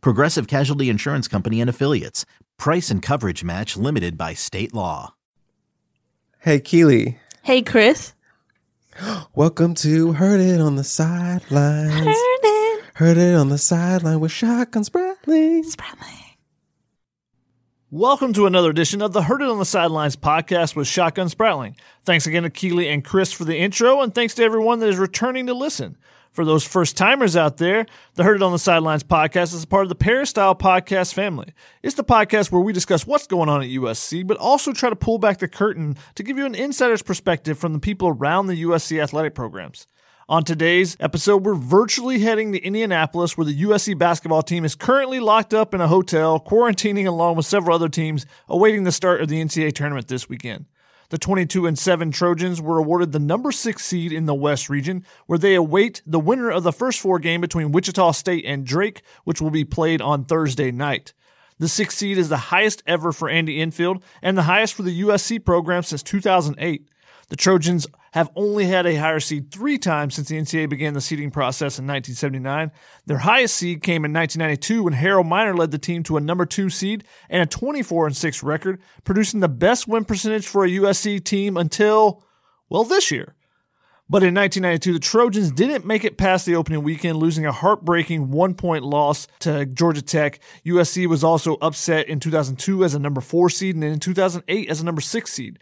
Progressive Casualty Insurance Company and Affiliates. Price and coverage match limited by state law. Hey, Keely. Hey, Chris. Welcome to Heard It on the Sidelines. Heard it. Heard It on the Sideline with Shotgun Spratling. Spratling. Welcome to another edition of the Heard It on the Sidelines podcast with Shotgun Spratling. Thanks again to Keely and Chris for the intro, and thanks to everyone that is returning to listen. For those first timers out there, the Heard It on the Sidelines podcast is a part of the Peristyle podcast family. It's the podcast where we discuss what's going on at USC, but also try to pull back the curtain to give you an insider's perspective from the people around the USC athletic programs. On today's episode, we're virtually heading to Indianapolis, where the USC basketball team is currently locked up in a hotel, quarantining along with several other teams, awaiting the start of the NCAA tournament this weekend. The 22 and 7 Trojans were awarded the number 6 seed in the West region, where they await the winner of the first four game between Wichita State and Drake, which will be played on Thursday night. The 6 seed is the highest ever for Andy Enfield and the highest for the USC program since 2008. The Trojans have only had a higher seed three times since the NCAA began the seeding process in 1979. Their highest seed came in 1992 when Harold Miner led the team to a number two seed and a 24 and 6 record, producing the best win percentage for a USC team until, well, this year. But in 1992, the Trojans didn't make it past the opening weekend, losing a heartbreaking one point loss to Georgia Tech. USC was also upset in 2002 as a number four seed and in 2008 as a number six seed.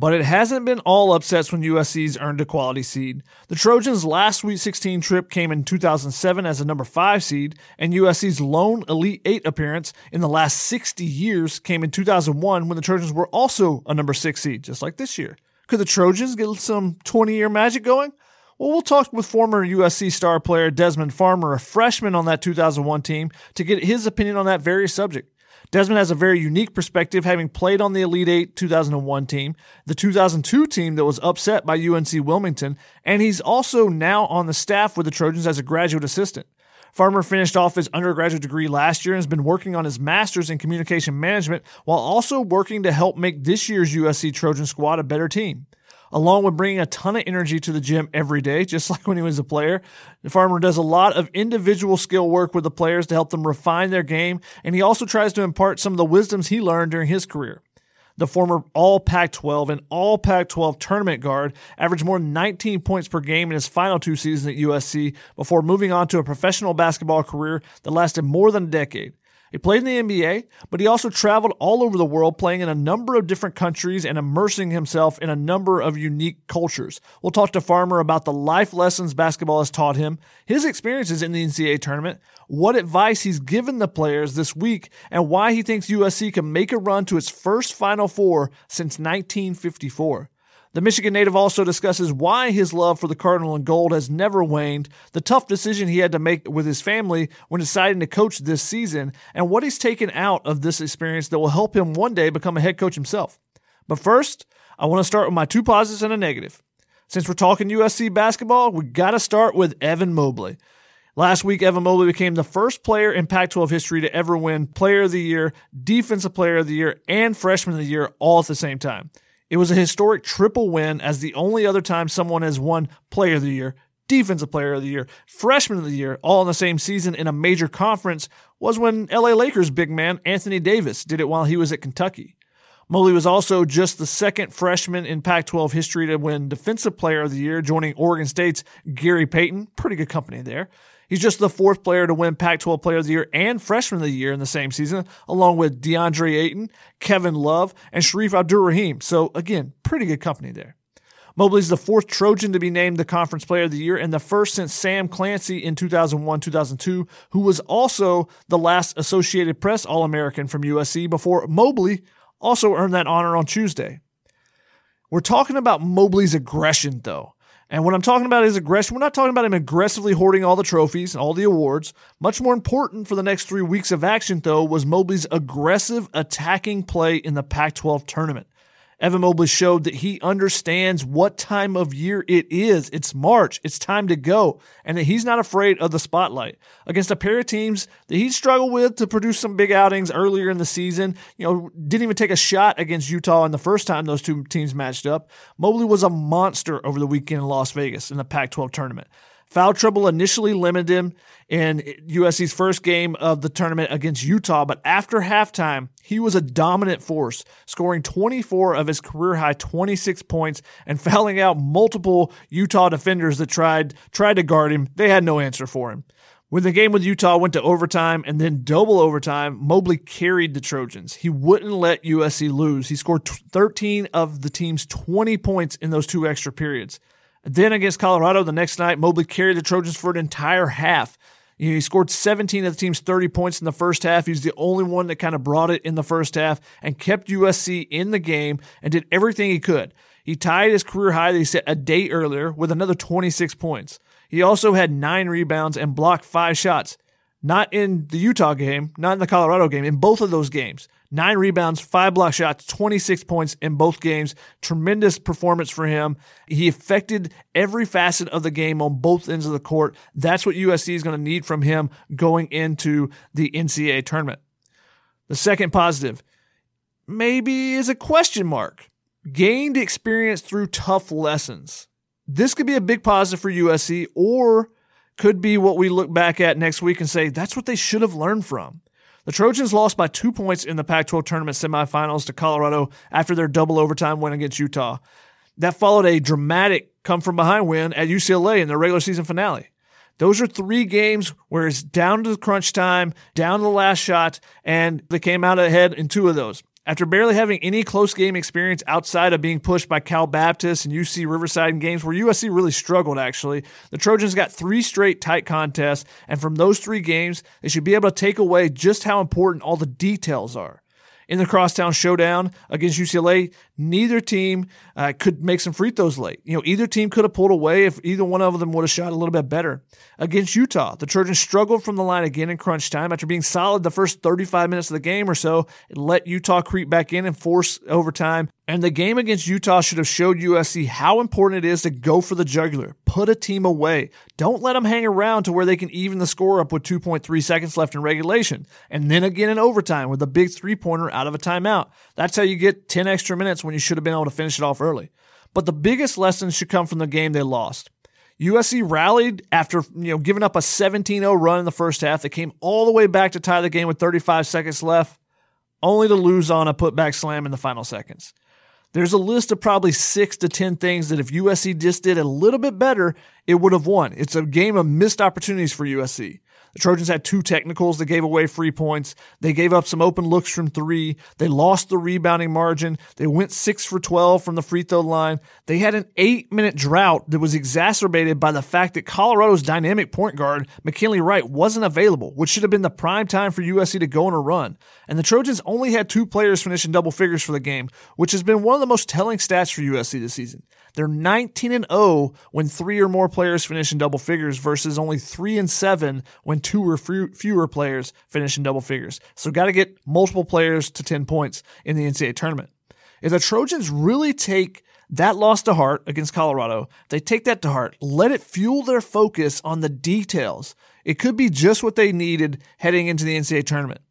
But it hasn't been all upsets when USC's earned a quality seed. The Trojans' last Sweet 16 trip came in 2007 as a number 5 seed, and USC's lone Elite 8 appearance in the last 60 years came in 2001 when the Trojans were also a number 6 seed, just like this year. Could the Trojans get some 20 year magic going? Well, we'll talk with former USC star player Desmon Farmer, a freshman on that 2001 team, to get his opinion on that very subject. Desmon has a very unique perspective, having played on the Elite Eight 2001 team, the 2002 team that was upset by UNC Wilmington, and he's also now on the staff with the Trojans as a graduate assistant. Farmer finished off his undergraduate degree last year and has been working on his master's in communication management while also working to help make this year's USC Trojan squad a better team along with bringing a ton of energy to the gym every day, just like when he was a player. The farmer does a lot of individual skill work with the players to help them refine their game, and he also tries to impart some of the wisdoms he learned during his career. The former All Pac 12 and All Pac 12 tournament guard averaged more than 19 points per game in his final two seasons at USC before moving on to a professional basketball career that lasted more than a decade. He played in the NBA, but he also traveled all over the world playing in a number of different countries and immersing himself in a number of unique cultures. We'll talk to Farmer about the life lessons basketball has taught him, his experiences in the NCAA tournament, what advice he's given the players this week, and why he thinks USC can make a run to its first Final Four since 1954. The Michigan native also discusses why his love for the Cardinal and Gold has never waned, the tough decision he had to make with his family when deciding to coach this season, and what he's taken out of this experience that will help him one day become a head coach himself. But first, I want to start with my two positives and a negative. Since we're talking USC basketball, we got to start with Evan Mobley. Last week, Evan Mobley became the first player in Pac 12 history to ever win Player of the Year, Defensive Player of the Year, and Freshman of the Year all at the same time. It was a historic triple win as the only other time someone has won Player of the Year, Defensive Player of the Year, Freshman of the Year, all in the same season in a major conference was when LA Lakers big man Anthony Davis did it while he was at Kentucky. Mobley was also just the second freshman in Pac 12 history to win Defensive Player of the Year, joining Oregon State's Gary Payton. Pretty good company there. He's just the fourth player to win Pac 12 Player of the Year and Freshman of the Year in the same season, along with DeAndre Ayton, Kevin Love, and Shareef Abdur-Rahim. So, again, pretty good company there. Mobley's the fourth Trojan to be named the Conference Player of the Year and the first since Sam Clancy in 2001 2002, who was also the last Associated Press All American from USC before Mobley also earned that honor on Tuesday. We're talking about Mobley's aggression, though. And what I'm talking about is aggression. We're not talking about him aggressively hoarding all the trophies and all the awards. Much more important for the next three weeks of action, though, was Mobley's aggressive attacking play in the Pac 12 tournament. Evan Mobley showed that he understands what time of year it is. It's March. It's time to go. And that he's not afraid of the spotlight against a pair of teams that he struggled with to produce some big outings earlier in the season. You know, didn't even take a shot against Utah in the first time those two teams matched up. Mobley was a monster over the weekend in Las Vegas in the Pac 12 tournament. Foul trouble initially limited him in USC's first game of the tournament against Utah, but after halftime, he was a dominant force, scoring 24 of his career high 26 points and fouling out multiple Utah defenders that tried tried to guard him. They had no answer for him. When the game with Utah went to overtime and then double overtime, Mobley carried the Trojans. He wouldn't let USC lose. He scored 13 of the team's 20 points in those two extra periods. Then against Colorado the next night, Mobley carried the Trojans for an entire half. He scored 17 of the team's 30 points in the first half. He was the only one that kind of brought it in the first half and kept USC in the game and did everything he could. He tied his career high that he set a day earlier with another 26 points. He also had nine rebounds and blocked five shots. Not in the Utah game, not in the Colorado game, in both of those games. Nine rebounds, five block shots, 26 points in both games. Tremendous performance for him. He affected every facet of the game on both ends of the court. That's what USC is going to need from him going into the NCAA tournament. The second positive, maybe is a question mark. Gained experience through tough lessons. This could be a big positive for USC or could be what we look back at next week and say that's what they should have learned from. The Trojans lost by two points in the Pac 12 tournament semifinals to Colorado after their double overtime win against Utah. That followed a dramatic come from behind win at UCLA in their regular season finale. Those are three games where it's down to the crunch time, down to the last shot, and they came out ahead in two of those. After barely having any close game experience outside of being pushed by Cal Baptist and UC Riverside in games where USC really struggled, actually, the Trojans got three straight tight contests, and from those three games, they should be able to take away just how important all the details are. In the crosstown showdown against UCLA, neither team uh, could make some free throws late. You know, either team could have pulled away if either one of them would have shot a little bit better. Against Utah, the Trojans struggled from the line again in crunch time after being solid the first 35 minutes of the game or so. It let Utah creep back in and force overtime. And the game against Utah should have showed USC how important it is to go for the jugular, put a team away. Don't let them hang around to where they can even the score up with 2.3 seconds left in regulation. And then again in overtime with a big three pointer out of a timeout. That's how you get 10 extra minutes when you should have been able to finish it off early. But the biggest lesson should come from the game they lost. USC rallied after you know giving up a 17-0 run in the first half. They came all the way back to tie the game with 35 seconds left, only to lose on a putback slam in the final seconds. There's a list of probably six to 10 things that if USC just did a little bit better, it would have won. It's a game of missed opportunities for USC. The Trojans had two technicals that gave away free points. They gave up some open looks from three. They lost the rebounding margin. They went six for 12 from the free throw line. They had an eight minute drought that was exacerbated by the fact that Colorado's dynamic point guard, McKinley Wright, wasn't available, which should have been the prime time for USC to go on a run. And the Trojans only had two players finish in double figures for the game, which has been one of the most telling stats for USC this season. They're 19 and 0 when three or more players finish in double figures versus only 3 and 7 when two or fewer players finish in double figures. So got to get multiple players to 10 points in the NCAA tournament. If the Trojans really take that loss to heart against Colorado, they take that to heart, let it fuel their focus on the details. It could be just what they needed heading into the NCAA tournament.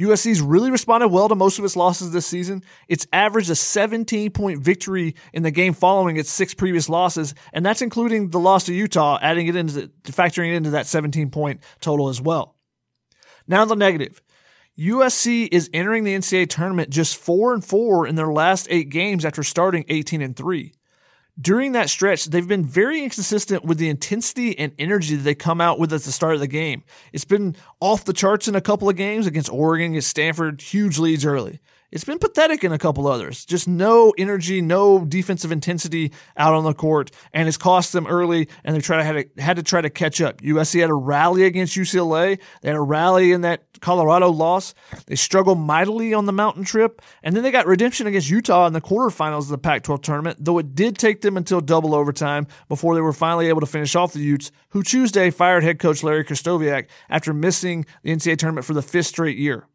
USC's really responded well to most of its losses this season. It's averaged a 17 point victory in the game following its six previous losses, and that's including the loss to Utah, adding it into factoring it into that 17 point total as well. Now the negative. USC is entering the NCAA tournament just 4 and 4 in their last 8 games after starting 18 and 3 during that stretch, they've been very inconsistent with the intensity and energy that they come out with at the start of the game. It's been off the charts in a couple of games against Oregon, against Stanford, huge leads early. It's been pathetic in a couple others. Just no energy, no defensive intensity out on the court, and it's cost them early. And they try to had to, had to try to catch up. USC had a rally against UCLA. They had a rally in that Colorado loss. They struggled mightily on the mountain trip, and then they got redemption against Utah in the quarterfinals of the Pac-12 tournament. Though it did take them until double overtime before they were finally able to finish off the Utes, who Tuesday fired head coach Larry Krystkowiak after missing the NCAA tournament for the fifth straight year.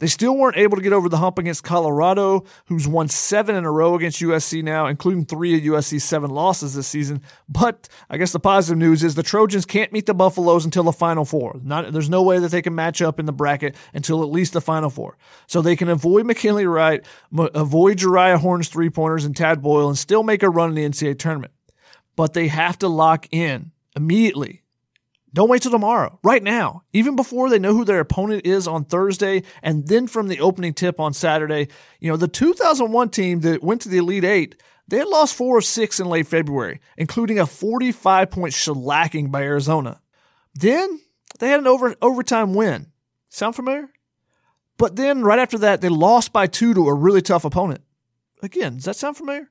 They still weren't able to get over the hump against Colorado, who's won seven in a row against USC now, including three of USC's seven losses this season. But I guess the positive news is the Trojans can't meet the Buffaloes until the Final Four. Not, there's no way that they can match up in the bracket until at least the Final Four. So they can avoid McKinley Wright, avoid Jeriah Horne's three pointers and Tad Boyle, and still make a run in the NCAA tournament. But they have to lock in immediately don't wait till tomorrow, right now, even before they know who their opponent is on Thursday, and then from the opening tip on Saturday. You know, the 2001 team that went to the Elite Eight, they had lost four of six in late February, including a 45 point shellacking by Arizona. Then they had an over, overtime win. Sound familiar? But then right after that, they lost by two to a really tough opponent. Again, does that sound familiar?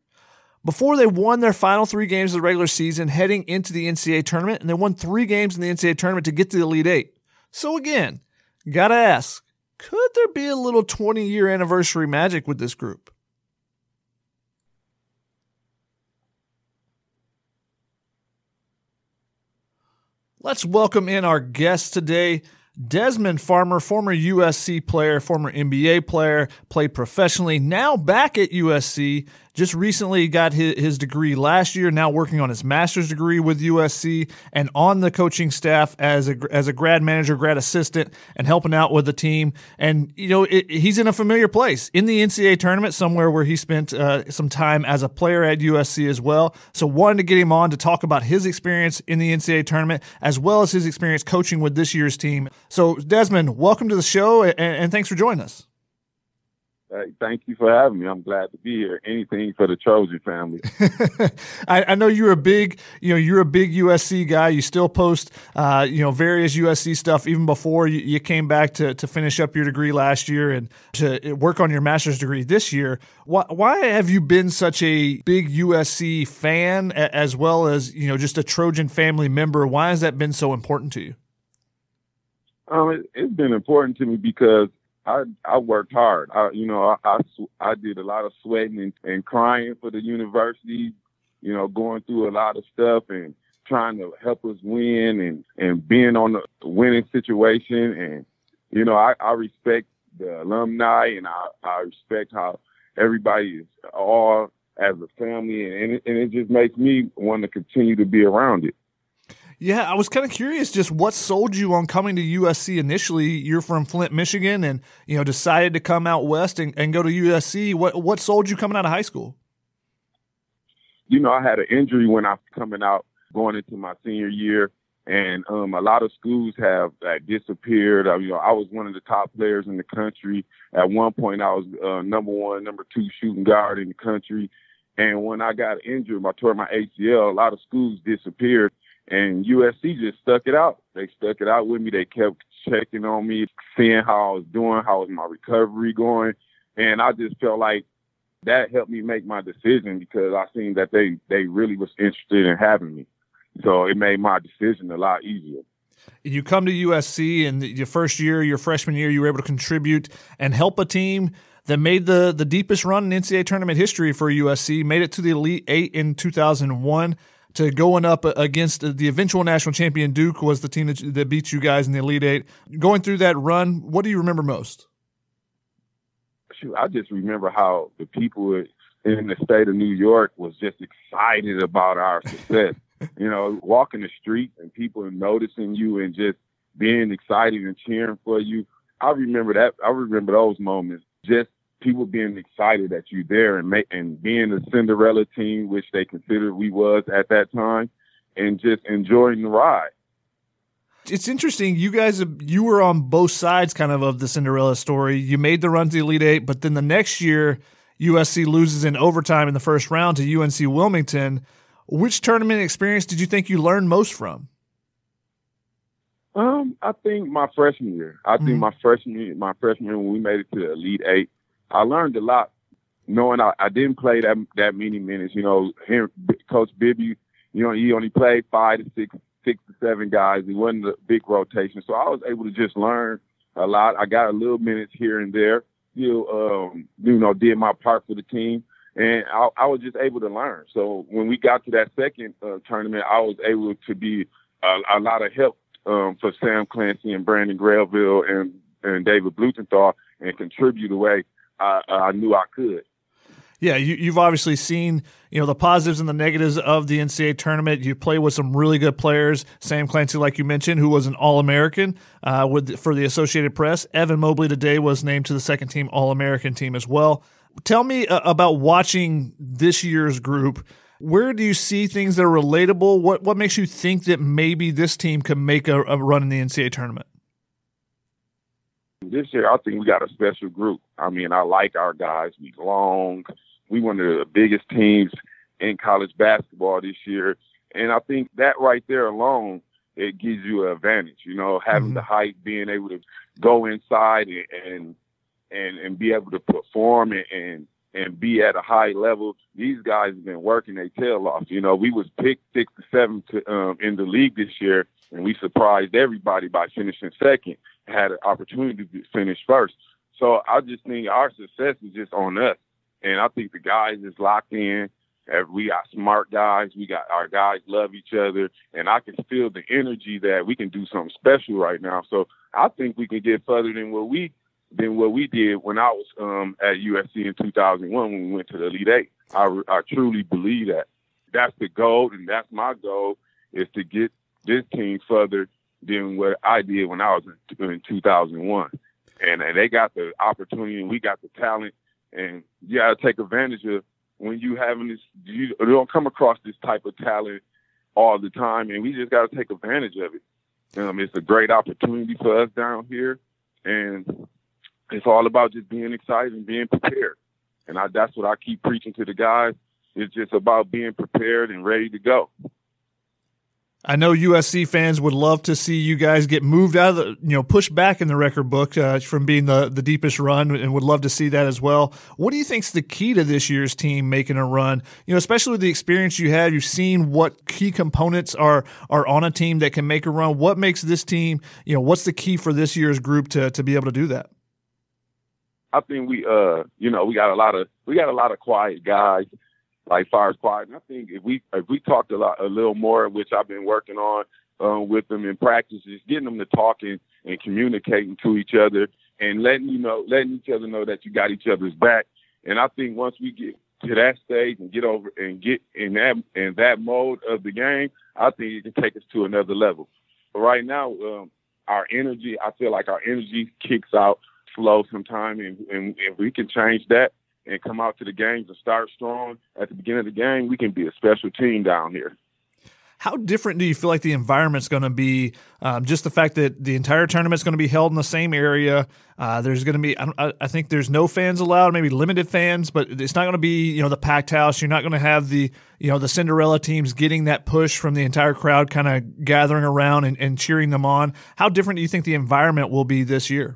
Before they won their final three games of the regular season heading into the NCAA tournament, and they won three games in the NCAA tournament to get to the Elite Eight. So again, gotta ask, could there be a little 20 year anniversary magic with this group? Let's welcome in our guest today. Desmon Farmer, former USC player, former NBA player, played professionally, now back at USC, just recently got his, his, degree last year, now working on his master's degree with USC and on the coaching staff as a, as a grad manager, grad assistant, and helping out with the team. And, you know, it, he's in a familiar place in the NCAA tournament, somewhere where he spent uh, some time as a player at USC as well. So, wanted to get him on to talk about his experience in the NCAA tournament, as well as his experience coaching with this year's team. So, Desmon, welcome to the show, and, and thanks for joining us. Hey, thank you for having me. I'm glad to be here. Anything for the Trojan family. I, I, know you're a big, you know, you're a big USC guy. You still post, uh, you know, various USC stuff even before you, you, came back to to finish up your degree last year and to work on your master's degree this year. Why, why have you been such a big USC fan as well as you know just a Trojan family member? Why has that been so important to you? Um, it, it's been important to me because I I worked hard. I you know I I, I did a lot of sweating and, and crying for the university. You know, going through a lot of stuff and trying to help us win and and being on the winning situation. And you know, I, I respect the alumni and I I respect how everybody is all as a family, and it, and it just makes me want to continue to be around it. Yeah, I was kind of curious just what sold you on coming to USC initially. You're from Flint, Michigan, and you know decided to come out west and, and go to USC. What what sold you coming out of high school? You know, I had an injury when I was coming out, going into my senior year, and um, a lot of schools have uh, disappeared. I, you know, I was one of the top players in the country. At one point, I was uh, number one, number two shooting guard in the country. And when I got injured, I tore my ACL. A lot of schools disappeared. And USC just stuck it out. They stuck it out with me. They kept checking on me, seeing how I was doing, how was my recovery going. And I just felt like that helped me make my decision because I seen that they they really was interested in having me. So it made my decision a lot easier. You come to USC and your first year, your freshman year, you were able to contribute and help a team that made the the deepest run in NCAA tournament history for USC, made it to the Elite Eight in 2001 to going up against the eventual national champion Duke was the team that, that beat you guys in the Elite Eight. Going through that run, what do you remember most? Shoot, I just remember how the people in the state of New York was just excited about our success. you know, walking the street and people noticing you and just being excited and cheering for you. I remember that. I remember those moments. Just people being excited that you're there and make, and being the Cinderella team, which they considered we was at that time, and just enjoying the ride. It's interesting. You guys, you were on both sides, kind of, of the Cinderella story. You made the run to the Elite Eight, but then the next year, USC loses in overtime in the first round to UNC Wilmington. Which tournament experience did you think you learned most from? Um, I think my freshman year. I mm-hmm. think my freshman year, my freshman year when we made it to the Elite Eight, I learned a lot knowing I, I didn't play that that many minutes. You know, Coach Bibby, you know, he only played five to six, six to seven guys. He wasn't a big rotation, so I was able to just learn a lot. I got a little minutes here and there. You um, you know, did my part for the team, and I, I was just able to learn. So when we got to that second uh, tournament, I was able to be a, a lot of help um, for Sam Clancy and Brandon Granville and and David Bluthenthal and contribute the way I, I knew I could. Yeah, you, have obviously seen you know the positives and the negatives of the NCAA tournament. You play with some really good players. Sam Clancy, like you mentioned, who was an All American uh, with for the Associated Press. Evan Mobley today was named to the second team All American team as well. Tell me uh, about watching this year's group. Where do you see things that are relatable? What what makes you think that maybe this team could make a, a run in the NCAA tournament? This year, I think we got a special group. I mean, I like our guys. We long. We one of the biggest teams in college basketball this year, and I think that right there alone it gives you an advantage. You know, having mm-hmm. the height, being able to go inside and and and, and be able to perform and, and and be at a high level. These guys have been working their tail off. You know, we was picked six to seven to, um, in the league this year, and we surprised everybody by finishing second. Had an opportunity to finish first. So I just think our success is just on us, and I think the guys is locked in. We got smart guys. We got our guys love each other, and I can feel the energy that we can do something special right now. So I think we can get further than what we than what we did when I was um, at USC in 2001 when we went to the Elite Eight. I, I truly believe that. That's the goal, and that's my goal is to get this team further than what I did when I was in, in 2001. And, and they got the opportunity, and we got the talent, and you got to take advantage of when you having this. You, don't come across this type of talent all the time, and we just got to take advantage of it. Um, it's a great opportunity for us down here, and it's all about just being excited and being prepared. And I, that's what I keep preaching to the guys. It's just about being prepared and ready to go. I know USC fans would love to see you guys get moved out of the, you know, pushed back in the record book uh, from being the, the deepest run and would love to see that as well. What do you think's the key to this year's team making a run? You know, especially with the experience you have, you've seen what key components are, are on a team that can make a run. What makes this team, you know, what's the key for this year's group to, to be able to do that? I think we uh you know we got a lot of we got a lot of quiet guys like far quiet. And I think if we if we talked a lot a little more, which I've been working on um, with them in practice, getting them to talking and communicating to each other and letting you know letting each other know that you got each other's back. And I think once we get to that stage and get over and get in that in that mode of the game, I think it can take us to another level. But right now, um, our energy, I feel like our energy kicks out slow sometime, and, and if we can change that and come out to the games and start strong at the beginning of the game, we can be a special team down here. How different do you feel like the environment's going to be? Um, just the fact that the entire tournament's going to be held in the same area. Uh, there's going to be, I, I, think there's no fans allowed, maybe limited fans, but it's not going to be, you know, the packed house. You're not going to have the, you know, the Cinderella teams getting that push from the entire crowd, kind of gathering around and, and cheering them on. How different do you think the environment will be this year?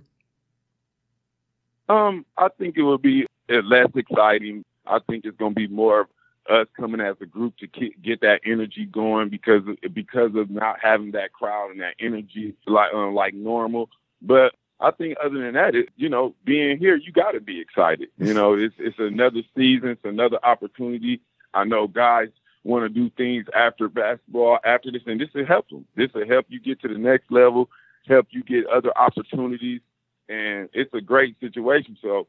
Um, I think it will be less exciting. I think it's going to be more of us coming as a group to get that energy going because because of not having that crowd and that energy like um, like normal. But I think other than that, it, you know, being here, you got to be excited. You know, it's it's another season, it's another opportunity. I know guys want to do things after basketball, after this, and this will help them. This will help you get to the next level, help you get other opportunities and it's a great situation. So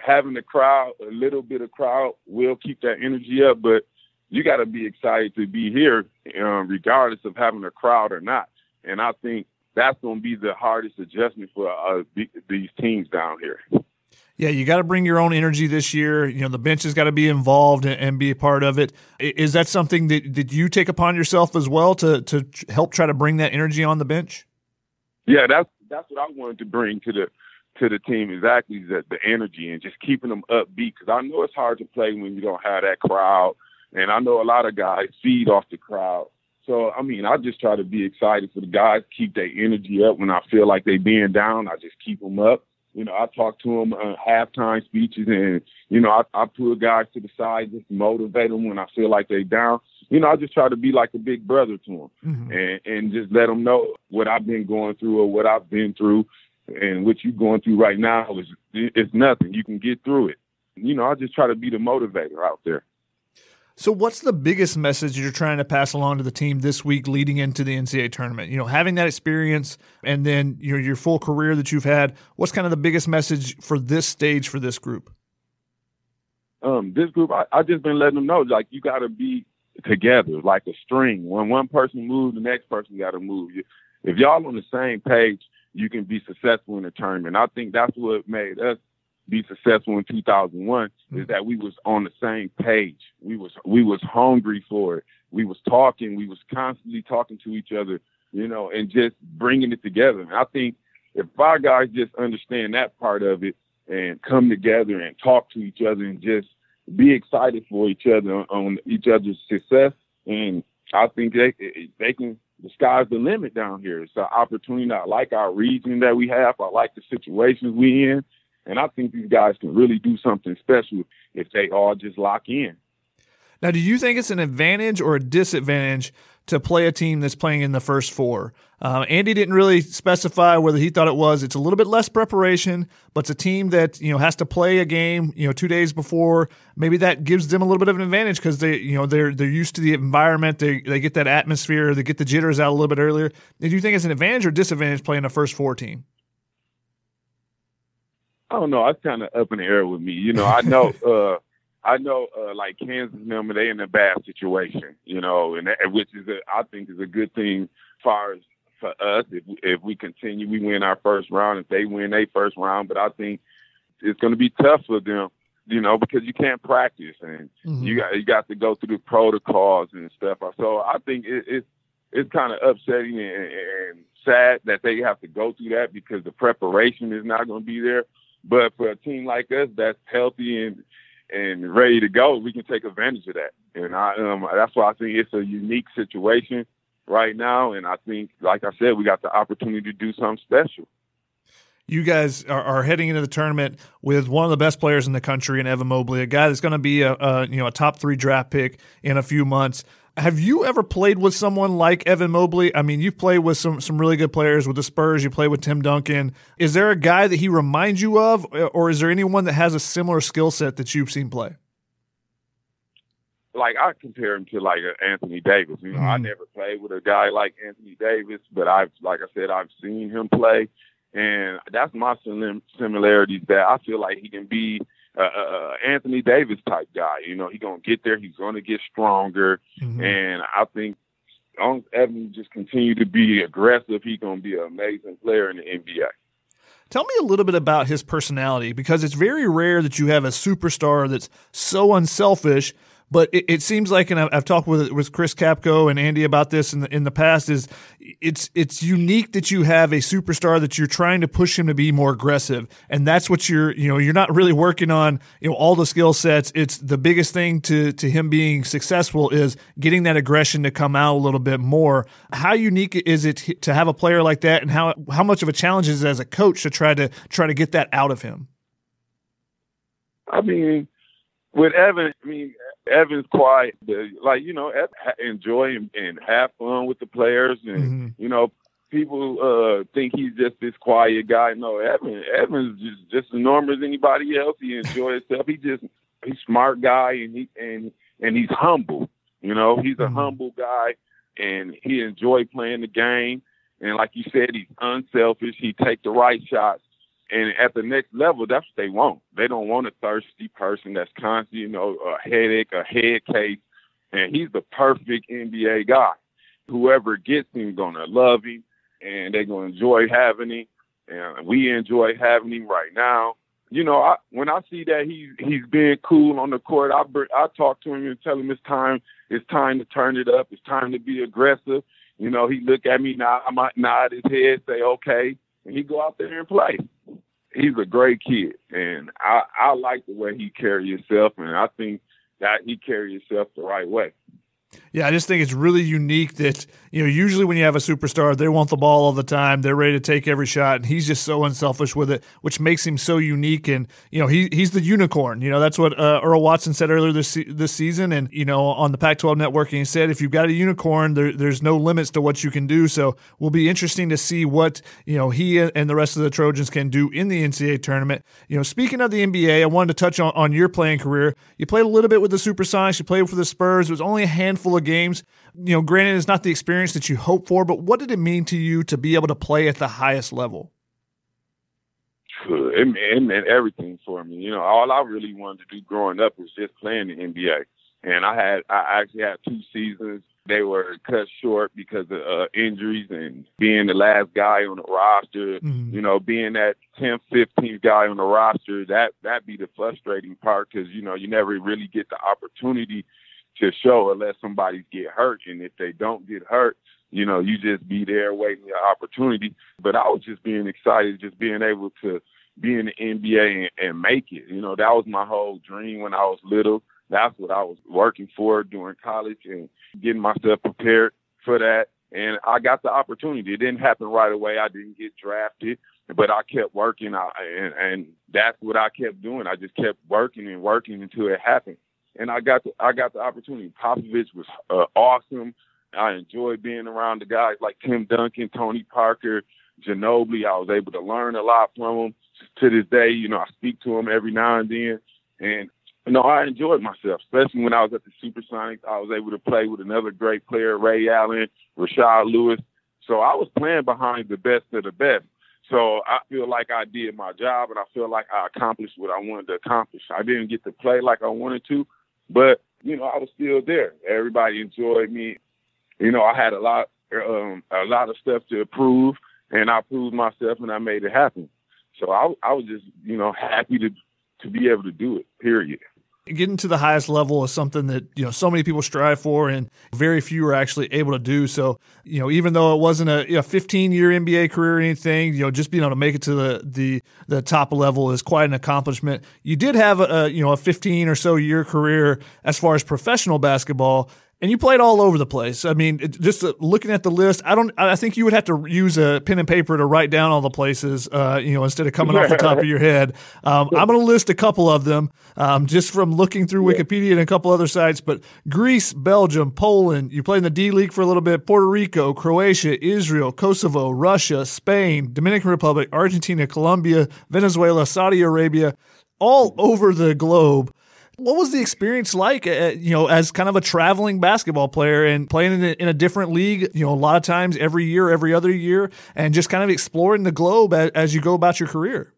having the crowd, a little bit of crowd, will keep that energy up. But you got to be excited to be here, um, regardless of having a crowd or not. And I think that's going to be the hardest adjustment for uh, these teams down here. Yeah, you got to bring your own energy this year. You know, the bench has got to be involved and, and, be a part of it. Is that something that did you take upon yourself as well to to help try to bring that energy on the bench? Yeah, that's that's what I wanted to bring to the to the team exactly the the energy and just keeping them upbeat because I know it's hard to play when you don't have that crowd, and I know a lot of guys feed off the crowd. So I mean, I just try to be excited for the guys, keep their energy up when I feel like they being down. I just keep them up, You know, I talk to them uh, halftime speeches, and you know, I, I pull guys to the side just motivate them when I feel like they down. You know, I just try to be like a big brother to them, mm-hmm. and and just let them know what I've been going through or what I've been through, and what you're going through right now is it's nothing. You can get through it. You know, I just try to be the motivator out there. So, what's the biggest message you're trying to pass along to the team this week leading into the NCAA tournament? You know, having that experience and then your your full career that you've had. What's kind of the biggest message for this stage for this group? Um, this group, I, I just been letting them know, like you got to be together, like a string. When one person moves, the next person got to move. If y'all on the same page, you can be successful in the tournament. I think that's what made us be successful in 2001 mm-hmm. is that we was on the same page. We was we was hungry for it. We was talking. We was constantly talking to each other, you know, and just bringing it together. And I think if our guys just understand that part of it and come together and talk to each other and just be excited for each other on, on each other's success, and I think they they can. The sky's the limit down here. It's an opportunity. I like our region that we have. I like the situations we in. And I think these guys can really do something special if they all just lock in. Now, do you think it's an advantage or a disadvantage to play a team that's playing in the first four? Uh, Andy didn't really specify whether he thought it was. It's a little bit less preparation, but it's a team that you know has to play a game you know two days before. Maybe that gives them a little bit of an advantage because they you know they're they're used to the environment. They they get that atmosphere. They get the jitters out a little bit earlier. Do you think it's an advantage or disadvantage playing a first four team? I don't know. It's kind of up in the air with me. You know, I know, uh, I know, uh, like Kansas, number they in a bad situation. You know, and that, which is a, I think is a good thing far as for us. If if we continue, we win our first round. If they win their first round, but I think it's going to be tough for them. You know, because you can't practice and mm-hmm. you got you got to go through the protocols and stuff. So I think it, it's it's kind of upsetting and, and sad that they have to go through that because the preparation is not going to be there. But for a team like us that's healthy and and ready to go, we can take advantage of that. And I um, that's why I think it's a unique situation right now. And I think, like I said, we got the opportunity to do something special. You guys are, are heading into the tournament with one of the best players in the country, in Evan Mobley, a guy that's going to be a, a you know a top three draft pick in a few months. Have you ever played with someone like Evan Mobley? I mean, you've played with some some really good players with the Spurs. You play with Tim Duncan. Is there a guy that he reminds you of, or is there anyone that has a similar skill set that you've seen play? Like I compare him to like Anthony Davis. You know, mm. I never played with a guy like Anthony Davis, but I've, like I said, I've seen him play, and that's my similarities. That I feel like he can be uh, uh, Anthony Davis type guy. You know, he's gonna get there. He's gonna get stronger, mm-hmm. and I think on Evan just continue to be aggressive. He's gonna be an amazing player in the NBA. Tell me a little bit about his personality because it's very rare that you have a superstar that's so unselfish but it, it seems like, and I've, talked with with Chris Capko and Andy about this in the, in the past, is it's it's unique that you have a superstar that you're trying to push him to be more aggressive, and that's what you're you know you're not really working on you know all the skill sets. It's the biggest thing to to him being successful is getting that aggression to come out a little bit more. How unique is it to have a player like that, and how how much of a challenge is it as a coach to try to try to get that out of him? I mean, with Evan, I mean, Evan's quiet. Like, you know, enjoy and, and have fun with the players. And, mm-hmm. you know, people uh, think he's just this quiet guy. No, Evan, Evan's just, just as normal as anybody else. He enjoys himself. He just, he's smart guy and he, and, and he's humble. You know, he's a mm-hmm. humble guy and he enjoy playing the game. And like you said, he's unselfish. He take the right shots. And at the next level, that's what they want. They don't want a thirsty person that's constantly, you know, a headache, a head case. And he's the perfect NBA guy. Whoever gets him gonna love him, and they're gonna enjoy having him. And we enjoy having him right now. You know, I, when I see that he's he's being cool on the court, I I talk to him and tell him it's time it's time to turn it up. It's time to be aggressive. You know, he look at me now. I might nod his head, say okay, and he go out there and play he's a great kid, and I I like the way he carries himself, and I think that he carries himself the right way. Yeah, I just think it's really unique that, you know, usually when you have a superstar, they want the ball all the time. They're ready to take every shot, and he's just so unselfish with it, which makes him so unique. And, you know, he, he's the unicorn. You know, that's what uh, Earl Watson said earlier this this season. And, you know, on the Pac 12 network, he said, if you've got a unicorn, there, there's no limits to what you can do. So will be interesting to see what, you know, he and the rest of the Trojans can do in the NCAA tournament. You know, speaking of the NBA, I wanted to touch on, on your playing career. You played a little bit with the Supersonics, you played for the Spurs. It was only a handful of games. You know, granted, it's not the experience that you hope for, but what did it mean to you to be able to play at the highest level? It, it meant everything for me. You know, all I really wanted to do growing up was just playing the NBA. And I had, I actually had two seasons. They were cut short because of uh, injuries and being the last guy on the roster. Mm-hmm. You know, being that 10th, 15th guy on the roster, that that be the frustrating part because you know you never really get the opportunity to show unless somebody get hurt. And if they don't get hurt, you know, you just be there waiting your opportunity. But I was just being excited, just being able to be in the NBA and, and make it. You know, that was my whole dream when I was little. That's what I was working for during college and getting myself prepared for that. And I got the opportunity. It didn't happen right away. I didn't get drafted, but I kept working. I, and, and that's what I kept doing. I just kept working and working until it happened and I got the I got the opportunity. Popovich was uh, awesome. I enjoyed being around the guys like Tim Duncan, Tony Parker, Ginobili. I was able to learn a lot from them. To this day, you know, I speak to them every now and then, and you know, I enjoyed myself, especially when I was at the Supersonics. I was able to play with another great player, Ray Allen, Rashard Lewis. So I was playing behind the best of the best. So I feel like I did my job, and I feel like I accomplished what I wanted to accomplish. I didn't get to play like I wanted to, but you know, I was still there. Everybody enjoyed me. You know, I had a lot, um, a lot of stuff to prove, and I proved myself, and I made it happen. So I, I was just, you know, happy to to be able to do it. Period getting to the highest level is something that you know so many people strive for and very few are actually able to do. So you know even though it wasn't a you know, 15 year nba career or anything you know just being able to make it to the the the top level is quite an accomplishment. You did have a, you know a 15 or so year career as far as professional basketball and you played all over the place. I mean, just uh, looking at the list, I don't. I think you would have to use a pen and paper to write down all the places, uh, you know, instead of coming off the top of your head. Um, I'm going to list a couple of them um, just from looking through Wikipedia and a couple other sites. But Greece, Belgium, Poland. You played in the D League for a little bit. Puerto Rico, Croatia, Israel, Kosovo, Russia, Spain, Dominican Republic, Argentina, Colombia, Venezuela, Saudi Arabia, all over the globe. What was the experience like, uh, you know, as kind of a traveling basketball player and playing in a, in a, different league, you know, a lot of times every year, every other year, and just kind of exploring the globe as, as you go about your career?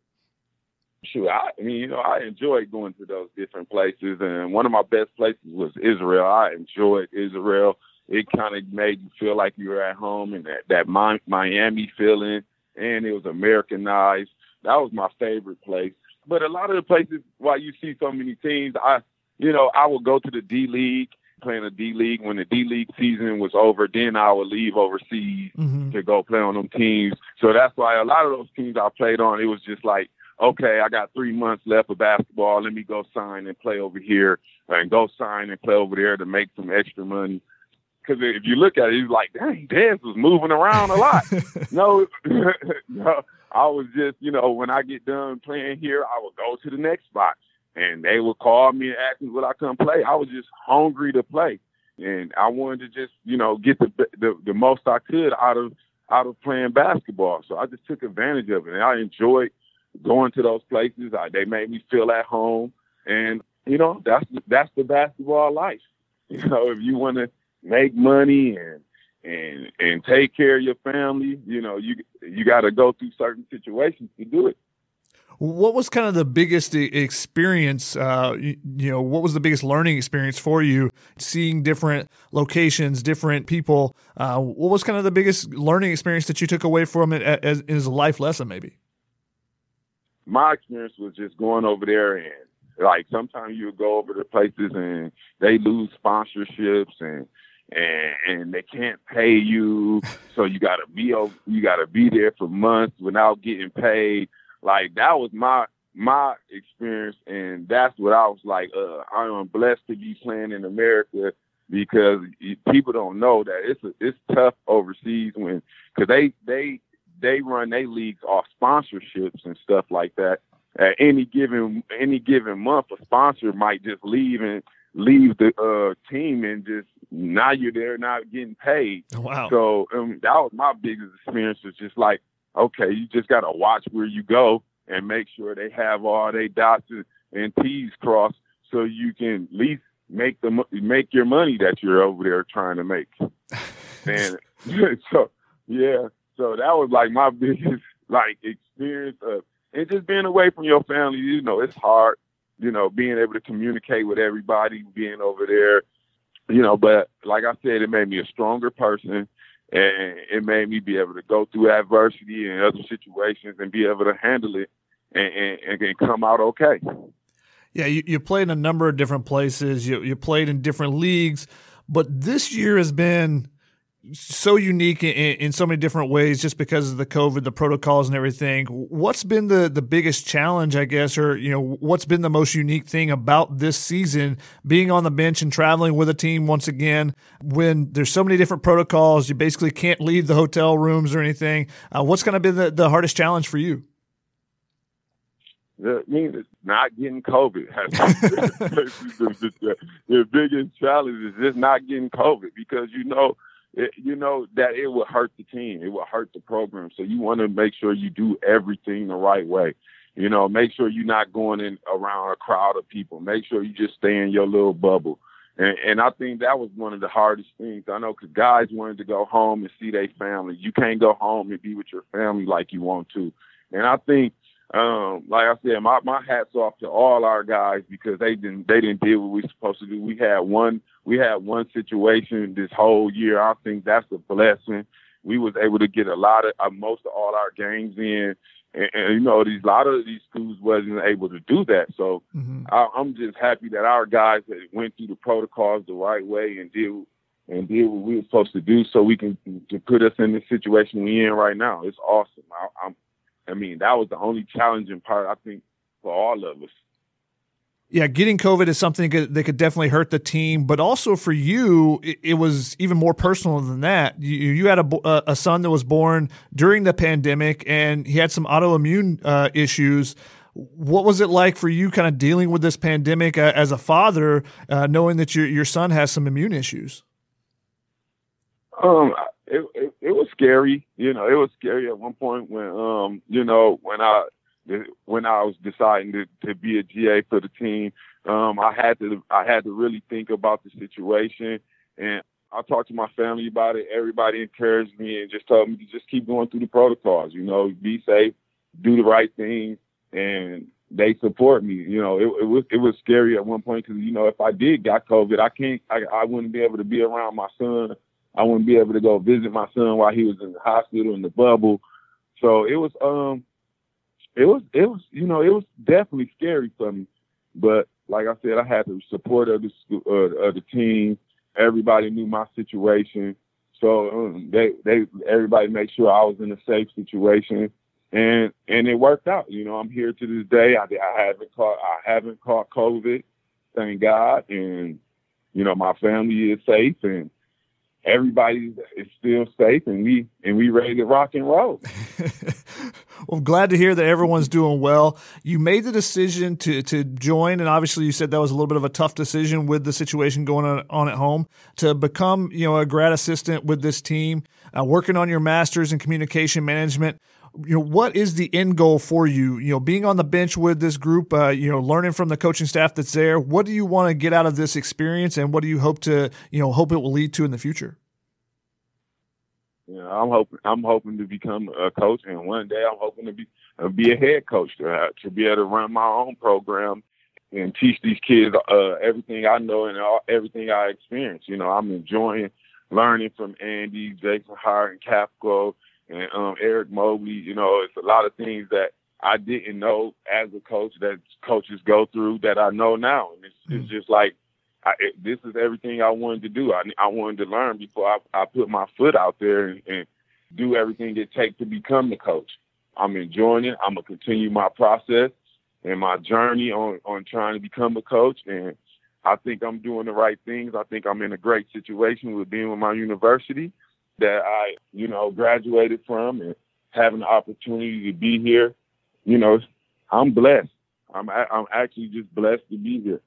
Sure. I, I mean, you know, I enjoyed going to those different places, and one of my best places was Israel. I enjoyed Israel. It kind of made you feel like you were at home and that, that Miami feeling, and it was Americanized. That was my favorite place but a lot of the places why you see so many teams, I, you know, I would go to the D League, playing the D League. When the D League season was over, then I would leave overseas mm-hmm. to go play on them teams. So that's why a lot of those teams I played on, it was just like, okay, I got three months left of basketball. Let me go sign and play over here, and go sign and play over there to make some extra money. Because if you look at it, you're like, dang, Dez was moving around a lot. no, no, I was just, you know, when I get done playing here, I would go to the next spot and they would call me and ask me would I come play. I was just hungry to play. And I wanted to just, you know, get the, the the most I could out of out of playing basketball. So I just took advantage of it. And I enjoyed going to those places. I, they made me feel at home. And, you know, that's that's the basketball life. You know, if you want to make money and and and take care of your family. You know, you you got to go through certain situations to do it. What was kind of the biggest experience? Uh, you, you, know, what was the biggest learning experience for you? Seeing different locations, different people. Uh, what was kind of the biggest learning experience that you took away from it as, as a life lesson, maybe? My experience was just going over there and like sometimes you go over to places and they lose sponsorships and and and they can't pay you, so you gotta be you gotta be there for months without getting paid. Like that was my my experience, and that's what I was like. Uh, I am blessed to be playing in America, because people don't know that it's a, it's tough overseas when because they they they run their leagues off sponsorships and stuff like that. At any given any given month, a sponsor might just leave and leave the uh, team and just now you're there not getting paid. Wow. So um, that was my biggest experience. Was just like, okay, you just got to watch where you go and make sure they have all they dots and T's crossed so you can at least make the make your money that you're over there trying to make. and so yeah, so that was like my biggest like experience of and just being away from your family. You know, it's hard. You know, being able to communicate with everybody, being over there. You know, but like I said, it made me a stronger person and it made me be able to go through adversity and other situations and be able to handle it and, and, and come out okay. Yeah, you, you played in a number of different places. You you played in different leagues, but this year has been so unique in, in, so many different ways just because of the COVID, the protocols and everything. What's been the, the biggest challenge, I guess, or, you know, what's been the most unique thing about this season being on the bench and traveling with a team once again when there's so many different protocols? You basically can't leave the hotel rooms or anything. Uh, what's going to be the, the hardest challenge for you? Mean, not getting COVID. the, the, the, biggest challenge is just not getting COVID because you know, it, you know that it will hurt the team. It will hurt the program. So you want to make sure you do everything the right way. You know, make sure you're not going in around a crowd of people. Make sure you just stay in your little bubble. And, and I think that was one of the hardest things. I know because guys wanted to go home and see their family. You can't go home and be with your family like you want to. And I think – um, like I said, my, my hats off to all our guys because they didn't they didn't do what we supposed to do. We had one we had one situation this whole year. I think that's a blessing. We was able to get a lot of uh, most of all our games in, and, and you know these a lot of these schools wasn't able to do that. So mm-hmm. I, I'm just happy that our guys went through the protocols the right way and did and did what we were supposed to do, so we can to put us in the situation we in right now. It's awesome. I, I'm I mean, that was the only challenging part, I think, for all of us. Yeah, getting COVID is something that could definitely hurt the team, but also for you, it, was even more personal than that. You, you had a, a, son that was born during the pandemic, and he had some autoimmune uh, issues. What was it like for you, kind of dealing with this pandemic uh, as a father, uh, knowing that your your son has some immune issues? Um, it, it, it was scary. You know, it was scary at one point when um you know when I when I was deciding to, to be a GA for the team. Um, I had to I had to really think about the situation, and I talked to my family about it. Everybody encouraged me and just told me to just keep going through the protocols. You know, be safe, do the right thing, and they support me. You know, it, it was it was scary at one point because you know if I did got COVID, I can't I, I wouldn't be able to be around my son I wouldn't be able to go visit my son while he was in the hospital in the bubble. So it was um it was it was you know it was definitely scary for me. But like I said, I had the support of the school, uh, of the team. Everybody knew my situation, so um, they they everybody made sure I was in a safe situation, and and it worked out. You know, I'm here to this day. I, I haven't caught I haven't caught COVID, thank God, and you know my family is safe and everybody is still safe and we and we ready to rock and roll. well, I'm glad to hear that everyone's doing well. You made the decision to to join, and obviously you said that was a little bit of a tough decision with the situation going on, on at home to become you know a grad assistant with this team, uh, working on your masters in communication management. You know what is the end goal for you? You know being on the bench with this group uh, you know learning from the coaching staff that's there what do you want to get out of this experience and what do you hope to you know hope it will lead to in the future you know, I'm hoping I'm hoping to become a coach, and one day I'm hoping to be uh, be a head coach to uh, to be able to run my own program and teach these kids uh, everything I know and all, everything I experience. You know, I'm enjoying learning from Andy, Jason Hart, and Capko, and um, Eric Mobley. You know, it's a lot of things that I didn't know as a coach that coaches go through that I know now, and it's, mm-hmm. it's just like I, this is everything I wanted to do. I, I wanted to learn before I, I put my foot out there and, and do everything it takes to become the coach. I'm enjoying it. I'm gonna continue my process and my journey on on trying to become a coach, and I think I'm doing the right things. I think I'm in a great situation with being with my university that I, you know, graduated from and having the opportunity to be here. You know, I'm blessed. I'm I'm actually just blessed to be here.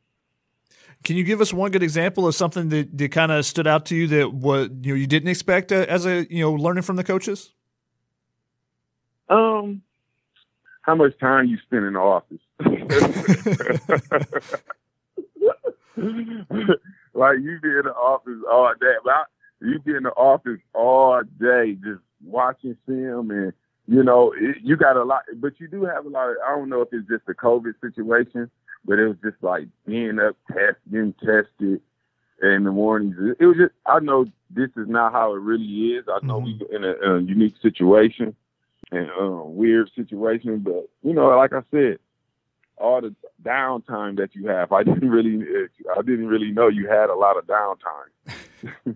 Can you give us one good example of something that, that kind of stood out to you that what you know you didn't expect uh, as a you know learning from the coaches? Um, how much time you spend in the office? like you be in the office all day. You be in the office all day just watching film and you know it, you got a lot but you do have a lot of i don't know if it's just a covid situation but it was just like being up test getting tested in the mornings it, was just i know this is not how it really is i know mm-hmm. we in a, a unique situation and um, weird situation but you know like i said all the downtime that you have. I didn't really, I didn't really know you had a lot of downtime.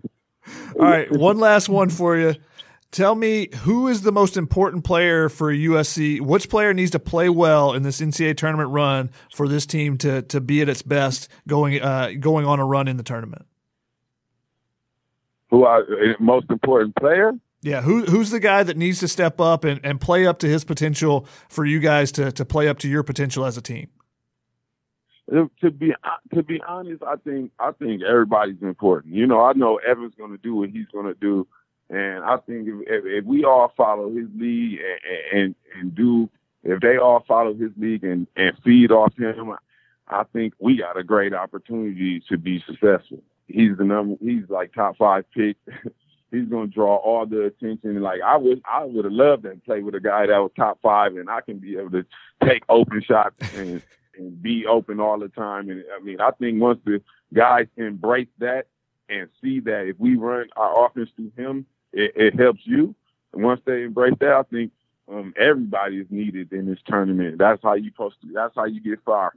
all right, one last one for you. Tell me who is the most important player for USC? Which player needs to play well in this NCAA tournament run for this team to to be at its best going uh, going on a run in the tournament? Who are uh, most important player? Yeah, who who's the guy that needs to step up and, and play up to his potential for you guys to to play up to your potential as a team? To be to be honest, I think I think everybody's important. You know, I know Evan's going to do what he's going to do, and I think if, if, we all follow his lead and, and and do if they all follow his lead and and feed off him, I think we got a great opportunity to be successful. He's the number. He's like top five pick. he's going to draw all the attention. Like I would, I would have loved to play with a guy that was top five, and I can be able to take open shots and and be open all the time. And I mean, I think once the guys embrace that and see that if we run our offense through him, it, it helps you. Once they embrace that, I think um, everybody is needed in this tournament. That's how you post. That's how you get far.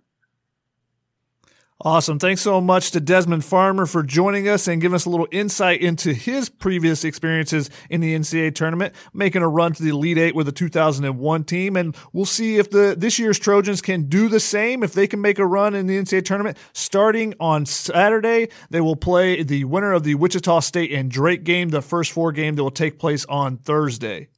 Awesome. Thanks so much to Desmon Farmer for joining us and giving us a little insight into his previous experiences in the NCAA tournament, making a run to the Elite Eight with the 2001 team. And we'll see if the this year's Trojans can do the same, if they can make a run in the NCAA tournament. Starting on Saturday, they will play the winner of the Wichita State and Drake game, the first four game that will take place on Thursday.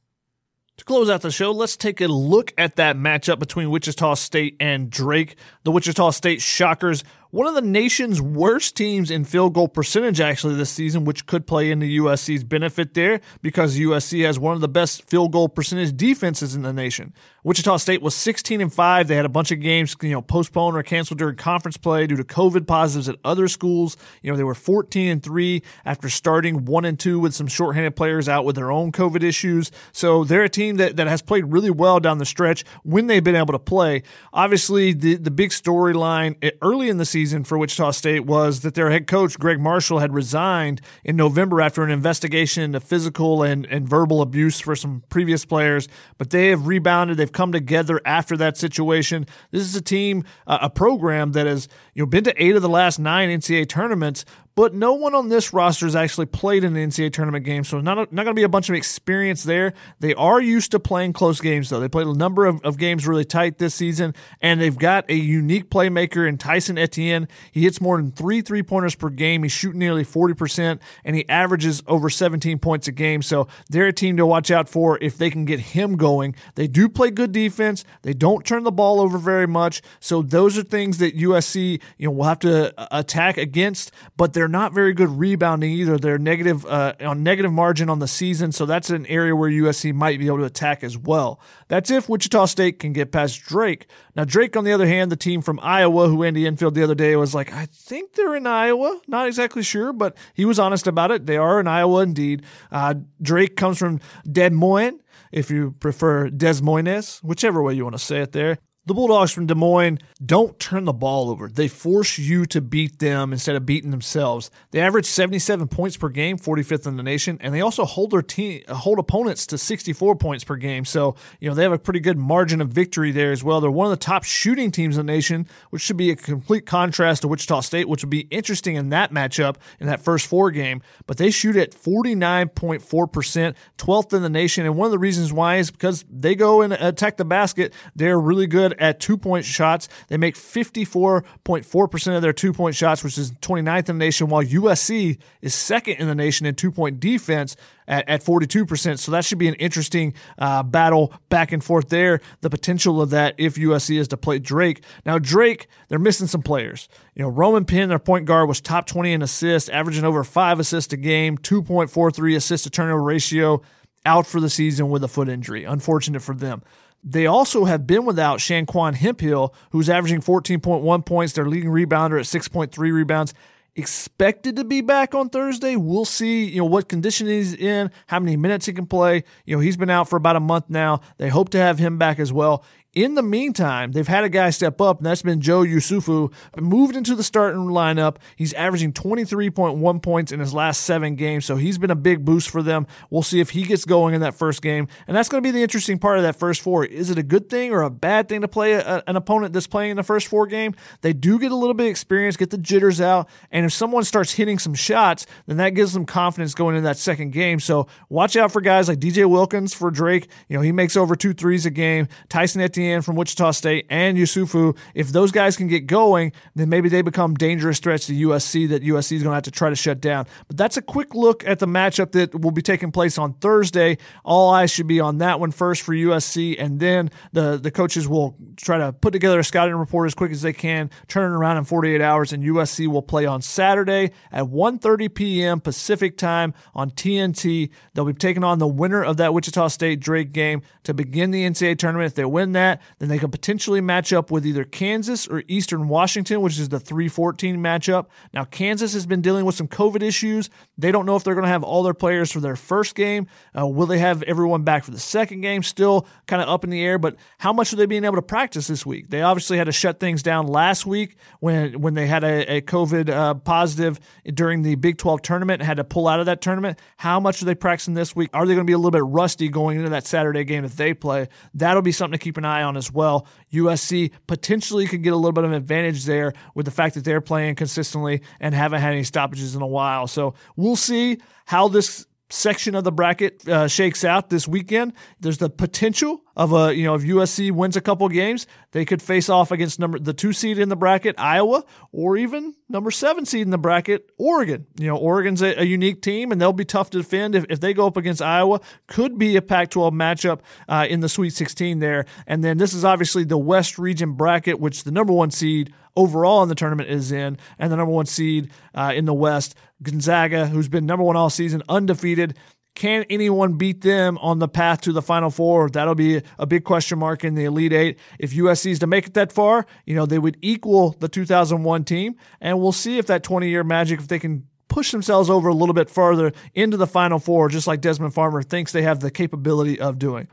To close out the show, let's take a look at that matchup between Wichita State and Drake. The Wichita State Shockers one of the nation's worst teams in field goal percentage actually this season, which could play into USC's benefit there because USC has one of the best field goal percentage defenses in the nation. Wichita State was 16 and 5. They had a bunch of games, you know, postponed or canceled during conference play due to COVID positives at other schools. You know, they were 14 and 3 after starting 1 and 2 with some shorthanded players out with their own COVID issues. So they're a team that, that has played really well down the stretch when they've been able to play. Obviously, the, the big storyline early in the season for Wichita State was that their head coach, Gregg Marshall, had resigned in November after an investigation into physical and, and verbal abuse for some previous players. But they have rebounded. They've come together after that situation. This is a team, uh, a program that has you know been to eight of the last nine NCAA tournaments, but no one on this roster has actually played in an NCAA tournament game, so not, not going to be a bunch of experience there. They are used to playing close games, though. They played a number of, of games really tight this season, and they've got a unique playmaker in Tyson Etienne. He hits more than three three pointers per game. He's shooting nearly 40%, and he averages over 17 points a game. So they're a team to watch out for if they can get him going. They do play good defense, they don't turn the ball over very much. So those are things that USC you know will have to uh, attack against, but they're not very good rebounding either. They're negative uh, on negative margin on the season, so that's an area where USC might be able to attack as well. That's if Wichita State can get past Drake. Now Drake, on the other hand, the team from Iowa, who Andy Enfield the other day was like, I think they're in Iowa. Not exactly sure, but he was honest about it. They are in Iowa indeed. Uh, Drake comes from Des Moines if you prefer Des Moines, whichever way you want to say it there. The Bulldogs from Des Moines don't turn the ball over. They force you to beat them instead of beating themselves. They average 77 points per game, 45th in the nation, and they also hold their team hold opponents to 64 points per game. So, you know, they have a pretty good margin of victory there as well. They're one of the top shooting teams in the nation, which should be a complete contrast to Wichita State, which would be interesting in that matchup in that first four game. But they shoot at 49.4%, 12th in the nation. And one of the reasons why is because they go and attack the basket. They're really good at two point shots. They make 54.4% of their two point shots, which is 29th in the nation, while USC is second in the nation in two point defense at, at 42%. So that should be an interesting uh, battle back and forth there. The potential of that if USC is to play Drake. Now, Drake, they're missing some players. You know, Roman Penn, their point guard, was top 20 in assists, averaging over five assists a game, 2.43 assist to turnover ratio, out for the season with a foot injury. Unfortunate for them. They also have been without Shanquan Hemphill, who's averaging 14.1 points, their leading rebounder at 6.3 rebounds expected to be back on Thursday. We'll see, you know, what condition he's in, how many minutes he can play. You know, he's been out for about a month now. They hope to have him back as well. In the meantime, they've had a guy step up, and that's been Joe Yesufu. Moved into the starting lineup. He's averaging 23.1 points in his last seven games, so he's been a big boost for them. We'll see if he gets going in that first game. And that's going to be the interesting part of that first four. Is it a good thing or a bad thing to play a, an opponent that's playing in the first four game? They do get a little bit of experience, get the jitters out, and if someone starts hitting some shots, then that gives them confidence going into that second game. So watch out for guys like DJ Wilkins for Drake. You know, he makes over two threes a game. Tyson Etienne Etienne from Wichita State and Yesufu, if those guys can get going, then maybe they become dangerous threats to USC that USC is going to have to try to shut down. But that's a quick look at the matchup that will be taking place on Thursday. All eyes should be on that one first for USC, and then the, the coaches will try to put together a scouting report as quick as they can, turn it around in 48 hours, and USC will play on Saturday at 1.30 p.m. Pacific time on TNT. They'll be taking on the winner of that Wichita State Drake game to begin the NCAA tournament. If they win that, then they could potentially match up with either Kansas or Eastern Washington, which is the 314 matchup. Now, Kansas has been dealing with some COVID issues. They don't know if they're going to have all their players for their first game. Uh, will they have everyone back for the second game? Still kind of up in the air, but how much are they being able to practice this week? They obviously had to shut things down last week when, when they had a, a COVID uh, positive during the Big 12 tournament and had to pull out of that tournament. How much are they practicing this week? Are they going to be a little bit rusty going into that Saturday game if they play? That'll be something to keep an eye on on as well. USC potentially could get a little bit of an advantage there with the fact that they're playing consistently and haven't had any stoppages in a while. So we'll see how this section of the bracket uh, shakes out this weekend. There's the potential of a you know if USC wins a couple games, they could face off against number the two seed in the bracket Iowa, or even number seven seed in the bracket Oregon. You know Oregon's a, a unique team and they'll be tough to defend if, if they go up against Iowa. Could be a Pac-12 matchup uh, in the Sweet 16 there. And then this is obviously the West Region bracket, which the number one seed overall in the tournament is in, and the number one seed uh, in the West, Gonzaga, who's been number one all season, undefeated. Can anyone beat them on the path to the Final Four? That'll be a big question mark in the Elite Eight. If USC is to make it that far, you know, they would equal the 2001 team. And we'll see if that 20 year magic, if they can push themselves over a little bit further into the Final Four, just like Desmon Farmer thinks they have the capability of doing.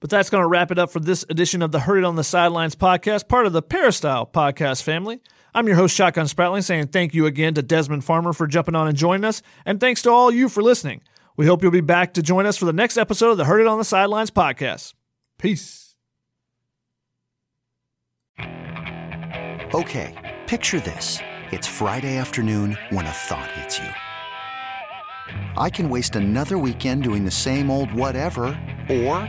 But that's going to wrap it up for this edition of the Heard It on the Sidelines podcast, part of the Peristyle podcast family. I'm your host, Shotgun Spratling, saying thank you again to Desmon Farmer for jumping on and joining us, and thanks to all you for listening. We hope you'll be back to join us for the next episode of the Heard It on the Sidelines podcast. Peace. Okay, picture this. It's Friday afternoon when a thought hits you. I can waste another weekend doing the same old whatever, or